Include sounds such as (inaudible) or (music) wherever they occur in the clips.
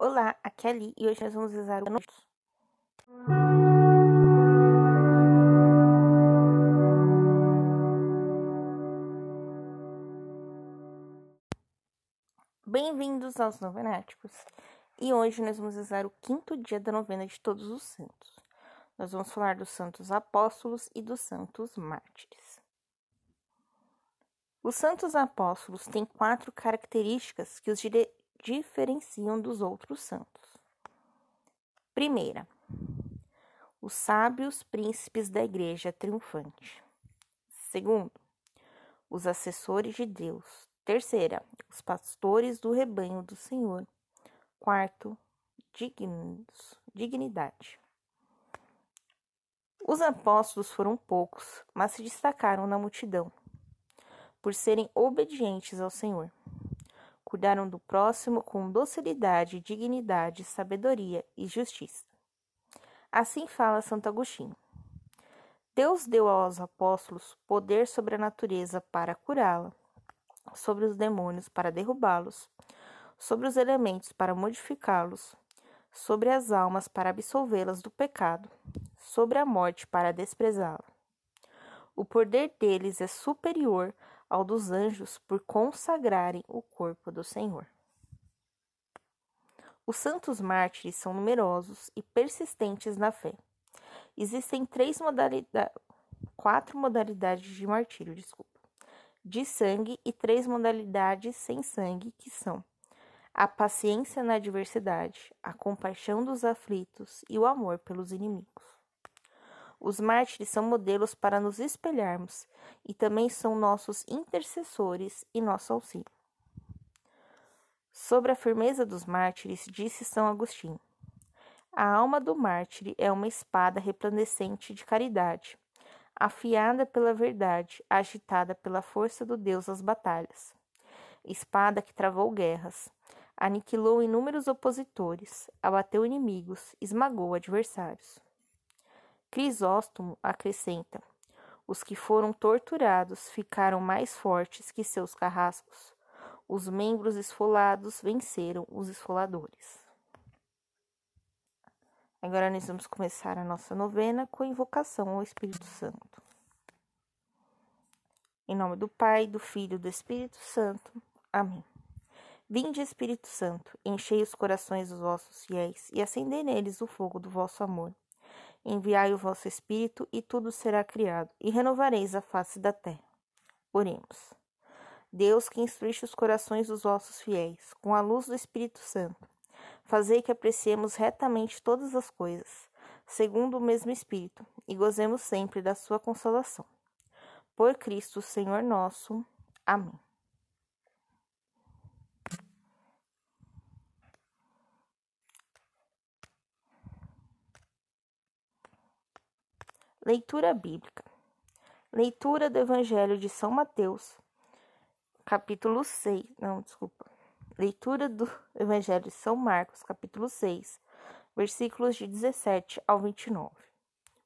Olá, aqui é a Ali e hoje nós vamos usar o Bem-vindos aos Novenáticos e hoje nós vamos usar o quinto dia da novena de Todos os Santos. Nós vamos falar dos santos apóstolos e dos santos mártires. Os santos apóstolos têm quatro características que os diferenciam dos outros santos. Primeira, os sábios príncipes da igreja triunfante. Segundo, os assessores de Deus. Terceira, os pastores do rebanho do Senhor. Quarto, dignos, dignidade. Os apóstolos foram poucos, mas se destacaram na multidão, por serem obedientes ao Senhor. Cuidaram do próximo com docilidade, dignidade, sabedoria e justiça. Assim fala Santo Agostinho. Deus deu aos apóstolos poder sobre a natureza para curá-la, sobre os demônios para derrubá-los, sobre os elementos para modificá-los, sobre as almas para absolvê-las do pecado, sobre a morte para desprezá-la. O poder deles é superior ao dos anjos por consagrarem o corpo do Senhor. Os santos mártires são numerosos e persistentes na fé. Existem três modalidades, quatro modalidades de martírio, desculpa, de sangue e três modalidades sem sangue, que são a paciência na adversidade, a compaixão dos aflitos e o amor pelos inimigos. Os mártires são modelos para nos espelharmos e também são nossos intercessores e nosso auxílio. Sobre a firmeza dos mártires, disse São Agostinho: A alma do mártir é uma espada resplandecente de caridade, afiada pela verdade, agitada pela força do Deus das batalhas. Espada que travou guerras, aniquilou inúmeros opositores, abateu inimigos, esmagou adversários. Crisóstomo acrescenta: os que foram torturados ficaram mais fortes que seus carrascos. Os membros esfolados venceram os esfoladores. Agora nós vamos começar a nossa novena com invocação ao Espírito Santo. Em nome do Pai, do Filho e do Espírito Santo. Amém. Vinde, Espírito Santo, enchei os corações dos vossos fiéis e acendei neles o fogo do vosso amor. Enviai o vosso Espírito, e tudo será criado, e renovareis a face da terra. Oremos. Deus que instruiste os corações dos vossos fiéis, com a luz do Espírito Santo, fazei que apreciemos retamente todas as coisas, segundo o mesmo Espírito, e gozemos sempre da sua consolação. Por Cristo, Senhor nosso. Amém. Leitura bíblica. Leitura do Evangelho de São Mateus, capítulo 6. Não, desculpa. Leitura do Evangelho de São Marcos, capítulo 6, versículos de 17 ao 29.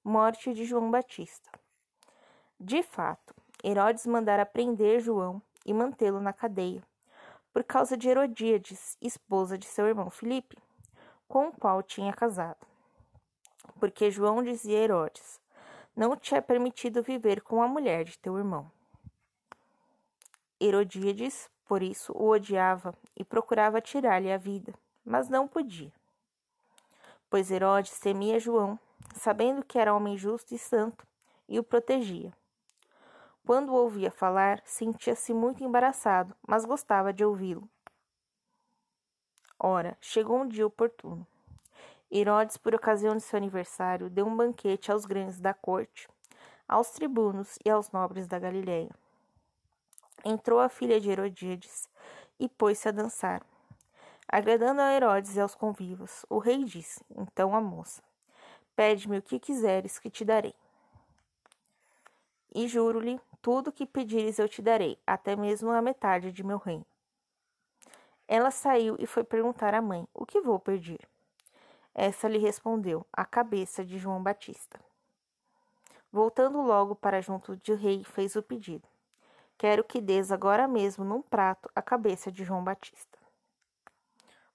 Morte de João Batista. De fato, Herodes mandara prender João e mantê-lo na cadeia, por causa de Herodíades, esposa de seu irmão Filipe, com o qual tinha casado. Porque João dizia a Herodes: não te é permitido viver com a mulher de teu irmão. Herodíades, por isso, o odiava e procurava tirar-lhe a vida, mas não podia. Pois Herodes temia João, sabendo que era homem justo e santo, e o protegia. Quando o ouvia falar, sentia-se muito embaraçado, mas gostava de ouvi-lo. Ora, chegou um dia oportuno. Herodes, por ocasião de seu aniversário, deu um banquete aos grandes da corte, aos tribunos e aos nobres da Galiléia. Entrou a filha de Herodíades e pôs-se a dançar. Agradando a Herodes e aos convivos, o rei disse então à moça: Pede-me o que quiseres que te darei. E juro-lhe: tudo o que pedires eu te darei, até mesmo a metade de meu reino. Ela saiu e foi perguntar à mãe: O que vou pedir? Essa lhe respondeu: A cabeça de João Batista. Voltando logo para junto do rei, fez o pedido: Quero que des agora mesmo num prato a cabeça de João Batista.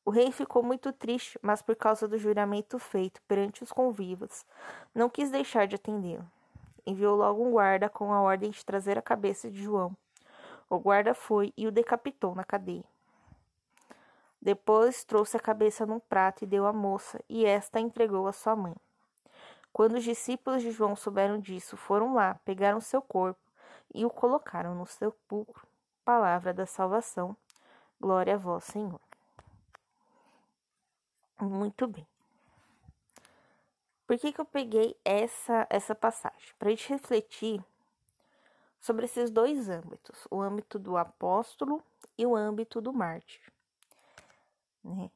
O rei ficou muito triste, mas por causa do juramento feito perante os convivas, não quis deixar de atendê-lo. Enviou logo um guarda com a ordem de trazer a cabeça de João. O guarda foi e o decapitou na cadeia. Depois trouxe a cabeça num prato e deu à moça, e esta a entregou à sua mãe. Quando os discípulos de João souberam disso, foram lá, pegaram seu corpo e o colocaram no sepulcro. Palavra da salvação. Glória a vós, Senhor. Muito bem. Por que, que eu peguei essa, essa passagem? Para a gente refletir sobre esses dois âmbitos, o âmbito do apóstolo e o âmbito do mártir. Né?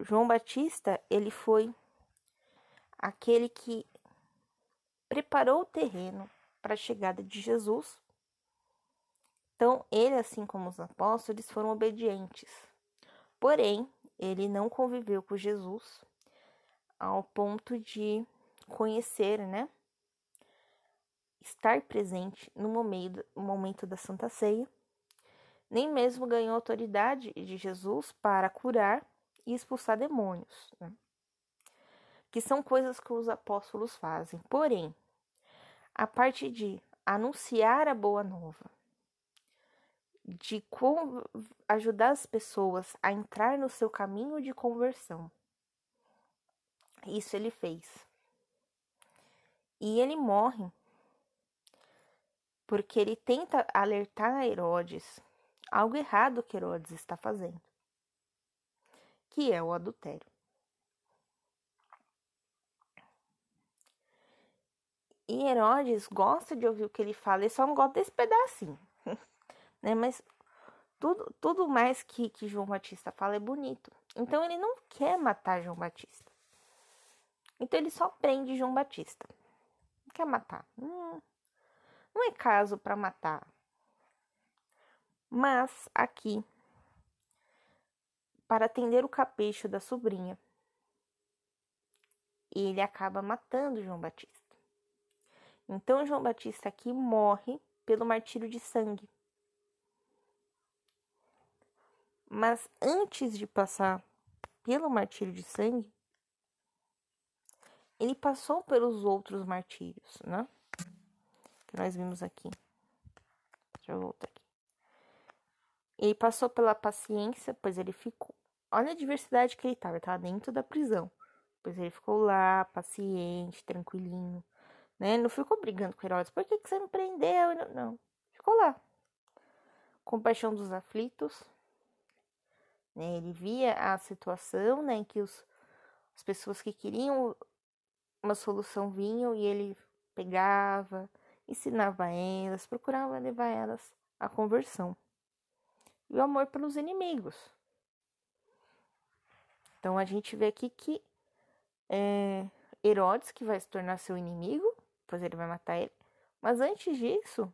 João Batista, ele foi aquele que preparou o terreno para a chegada de Jesus. Então, ele, assim como os apóstolos, foram obedientes. Porém, ele não conviveu com Jesus ao ponto de conhecer, né? Estar presente no momento, momento da Santa Ceia, nem mesmo ganhou autoridade de Jesus para curar e expulsar demônios, né? que são coisas que os apóstolos fazem. Porém, a parte de anunciar a boa nova, de ajudar as pessoas a entrar no seu caminho de conversão. Isso ele fez. E ele morre porque ele tenta alertar a Herodes algo errado que Herodes está fazendo, que é o adultério. E Herodes gosta de ouvir o que ele fala, ele só não gosta desse pedacinho (laughs) né? Mas tudo, tudo mais que, que João Batista fala é bonito. Então ele não quer matar João Batista. Então ele só prende João Batista. Não quer matar. Hum, não é caso para matar. Mas aqui, para atender o capricho da sobrinha, ele acaba matando João Batista. Então João Batista aqui morre pelo martírio de sangue. Mas antes de passar pelo martírio de sangue, ele passou pelos outros martírios, né? Que nós vimos aqui. Deixa eu voltar aqui. Ele passou pela paciência, pois ele ficou. Olha a diversidade que ele estava, ele estava dentro da prisão. Pois ele ficou lá, paciente, tranquilinho, né? Não ficou brigando com Herodes. Por que, que você me prendeu? Não, não. Ficou lá. Compaixão dos aflitos, né? Ele via a situação né, em que os, as pessoas que queriam uma solução vinham e ele pegava, ensinava elas, procurava levar elas à conversão. E o amor pelos inimigos. Então a gente vê aqui que é, Herodes que vai se tornar seu inimigo, pois ele vai matar ele. Mas antes disso,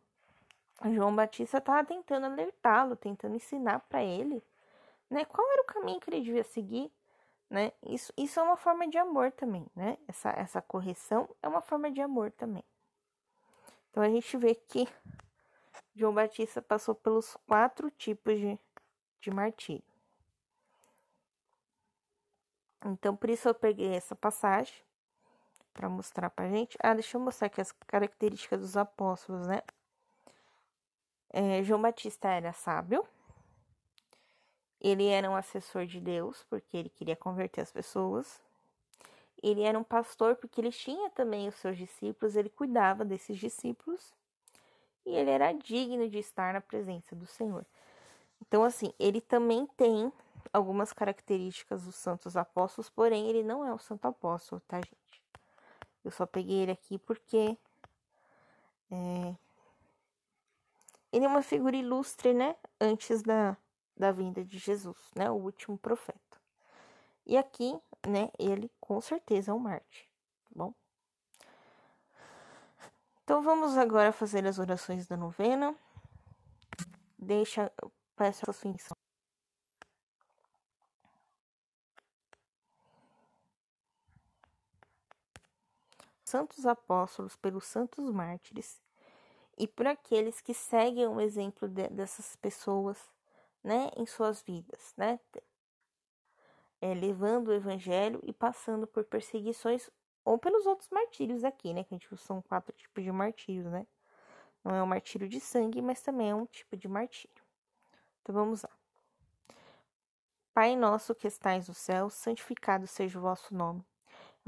João Batista estava tentando alertá-lo, tentando ensinar para ele né? Qual era o caminho que ele devia seguir, né? Isso, isso é uma forma de amor também, né? Essa, essa correção é uma forma de amor também. Então a gente vê que João Batista passou pelos quatro tipos de, de martírio. Então, por isso eu peguei essa passagem para mostrar pra gente. Ah, deixa eu mostrar aqui as características dos apóstolos, né? É, João Batista era sábio, ele era um assessor de Deus, porque ele queria converter as pessoas. Ele era um pastor, porque ele tinha também os seus discípulos, ele cuidava desses discípulos. E ele era digno de estar na presença do Senhor. Então, assim, ele também tem algumas características dos santos apóstolos, porém, ele não é um santo apóstolo, tá, gente? Eu só peguei ele aqui porque. É, ele é uma figura ilustre, né? Antes da, da vinda de Jesus, né, o último profeta. E aqui, né, ele com certeza é um Marte, tá bom? Então vamos agora fazer as orações da novena. Deixa, peço a sua intenção. Santos apóstolos, pelos santos mártires e por aqueles que seguem o exemplo de, dessas pessoas né, em suas vidas, né? é, levando o evangelho e passando por perseguições ou pelos outros martírios aqui, né? Que a gente são quatro tipos de martírios, né? Não é um martírio de sangue, mas também é um tipo de martírio. Então vamos lá. Pai nosso que estais no céu, santificado seja o vosso nome.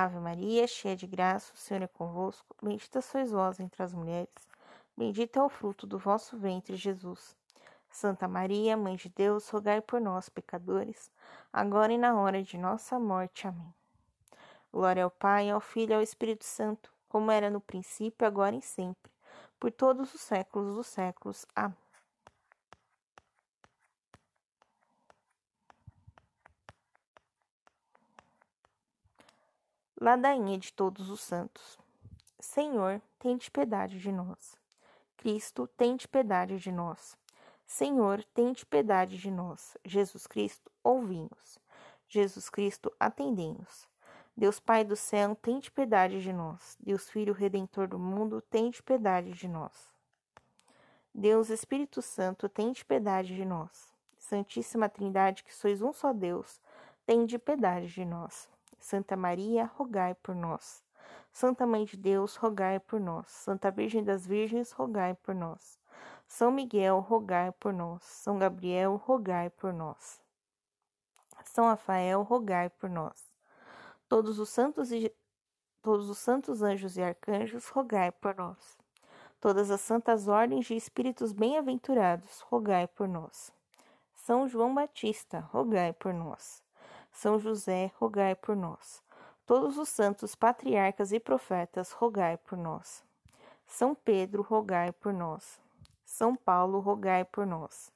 Ave Maria, cheia de graça, o Senhor é convosco. Bendita sois vós entre as mulheres. Bendito é o fruto do vosso ventre, Jesus. Santa Maria, Mãe de Deus, rogai por nós, pecadores, agora e na hora de nossa morte. Amém. Glória ao Pai, ao Filho e ao Espírito Santo, como era no princípio, agora e sempre, por todos os séculos dos séculos. Amém. Ladainha de todos os santos. Senhor, tente piedade de nós. Cristo, tente piedade de nós. Senhor, tente piedade de nós. Jesus Cristo, ouvi-nos. Jesus Cristo, atendei-nos. Deus Pai do céu, tente piedade de nós. Deus Filho Redentor do mundo, tente piedade de nós. Deus Espírito Santo, tente piedade de nós. Santíssima Trindade, que sois um só Deus, tende piedade de nós. Santa Maria, rogai por nós. Santa Mãe de Deus, rogai por nós. Santa Virgem das Virgens, rogai por nós. São Miguel, rogai por nós. São Gabriel, rogai por nós. São Rafael, rogai por nós. Todos os santos e todos os santos anjos e arcanjos, rogai por nós. Todas as santas ordens de espíritos bem-aventurados, rogai por nós. São João Batista, rogai por nós. São José, rogai por nós. Todos os santos patriarcas e profetas, rogai por nós. São Pedro, rogai por nós. São Paulo, rogai por nós.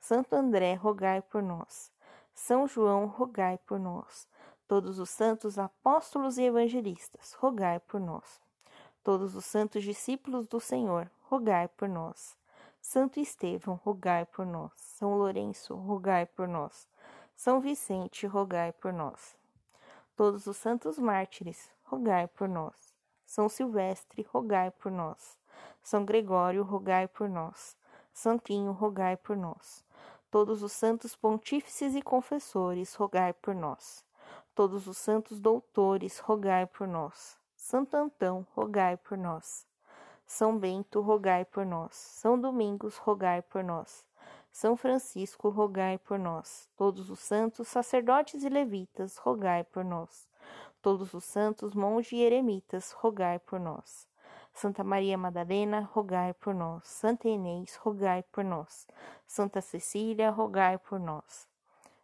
Santo André, rogai por nós. São João, rogai por nós. Todos os santos apóstolos e evangelistas, rogai por nós. Todos os santos discípulos do Senhor, rogai por nós. Santo Estevão, rogai por nós. São Lourenço, rogai por nós. São Vicente, rogai por nós. Todos os santos mártires, rogai por nós. São Silvestre, rogai por nós. São Gregório, rogai por nós. Santinho, rogai por nós. Todos os santos pontífices e confessores, rogai por nós. Todos os santos doutores, rogai por nós. Santo Antão, rogai por nós. São Bento, rogai por nós. São Domingos, rogai por nós. São Francisco, rogai por nós. Todos os santos, sacerdotes e levitas, rogai por nós. Todos os santos, monges e eremitas, rogai por nós. Santa Maria Madalena, rogai por nós. Santa Inês, rogai por nós. Santa Cecília, rogai por nós.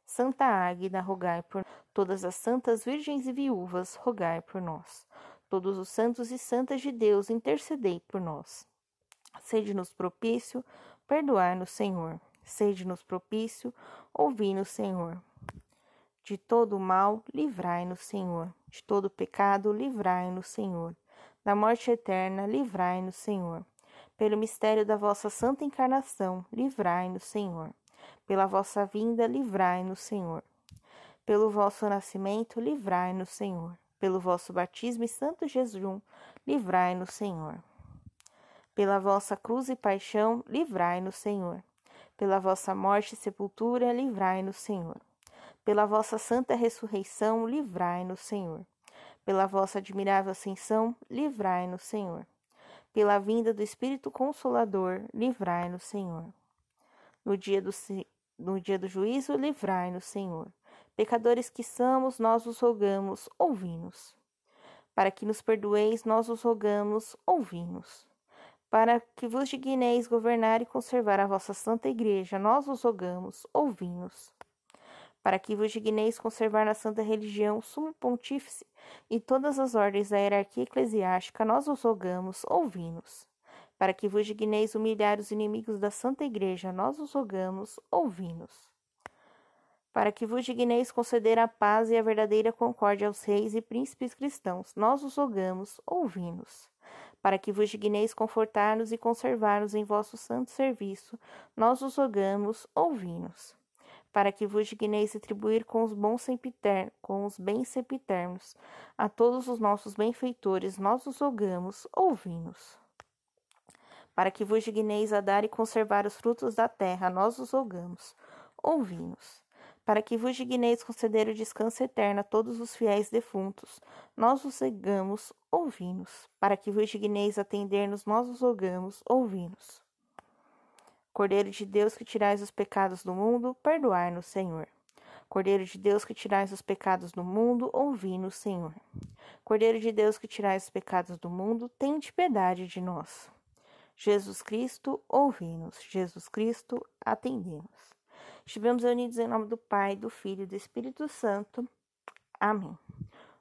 Santa Águida, rogai por todas as santas virgens e viúvas, rogai por nós. Todos os santos e santas de Deus, intercedei por nós. Sede-nos propício, perdoai-nos, Senhor. Sede-nos propício, ouvi-nos, Senhor. De todo mal, livrai-nos, Senhor. De todo pecado, livrai-nos, Senhor. Da morte eterna, livrai-nos, Senhor. Pelo mistério da vossa santa encarnação, livrai-nos, Senhor. Pela vossa vinda, livrai-nos, Senhor. Pelo vosso nascimento, livrai-nos, Senhor. Pelo vosso batismo e santo jejum, livrai-nos, Senhor. Pela vossa cruz e paixão, livrai-nos, Senhor pela vossa morte e sepultura, livrai-nos, Senhor. Pela vossa santa ressurreição, livrai-nos, Senhor. Pela vossa admirável ascensão, livrai-nos, Senhor. Pela vinda do Espírito Consolador, livrai-nos, Senhor. No dia do, no dia do juízo, livrai-nos, Senhor. Pecadores que somos, nós os rogamos, ouvi-nos. Para que nos perdoeis, nós os rogamos, ouvi-nos para que vos digneis governar e conservar a vossa santa igreja, nós vos rogamos, ouvi-nos. Para que vos digneis conservar na santa religião, sumo pontífice e todas as ordens da hierarquia eclesiástica, nós vos rogamos, ouvi-nos. Para que vos digneis humilhar os inimigos da santa igreja, nós vos rogamos, ouvi-nos para que vos digneis conceder a paz e a verdadeira concórdia aos reis e príncipes cristãos, nós os rogamos, ouvi-nos. Para que vos digneis confortar-nos e conservar-nos em vosso santo serviço, nós os rogamos, ouvi-nos. Para que vos digneis retribuir com os bons sempiternos, com os bens sempiternos, a todos os nossos benfeitores, nós os rogamos, ouvi-nos. Para que vos digneis a dar e conservar os frutos da terra, nós os rogamos, ouvi-nos para que vos digneis conceder o descanso eterno a todos os fiéis defuntos. Nós os rogamos, ouvi-nos. Para que vos digneis atender-nos, nós os rogamos, ouvi-nos. Cordeiro de Deus que tirais os pecados do mundo, perdoai-nos, Senhor. Cordeiro de Deus que tirais os pecados do mundo, ouvi-nos, Senhor. Cordeiro de Deus que tirais os pecados do mundo, tende piedade de nós. Jesus Cristo, ouvi-nos. Jesus Cristo, atendemos. Estivemos unidos em nome do Pai, do Filho e do Espírito Santo. Amém.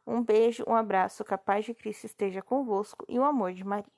Um beijo, um abraço, capaz de Cristo esteja convosco e o amor de Maria.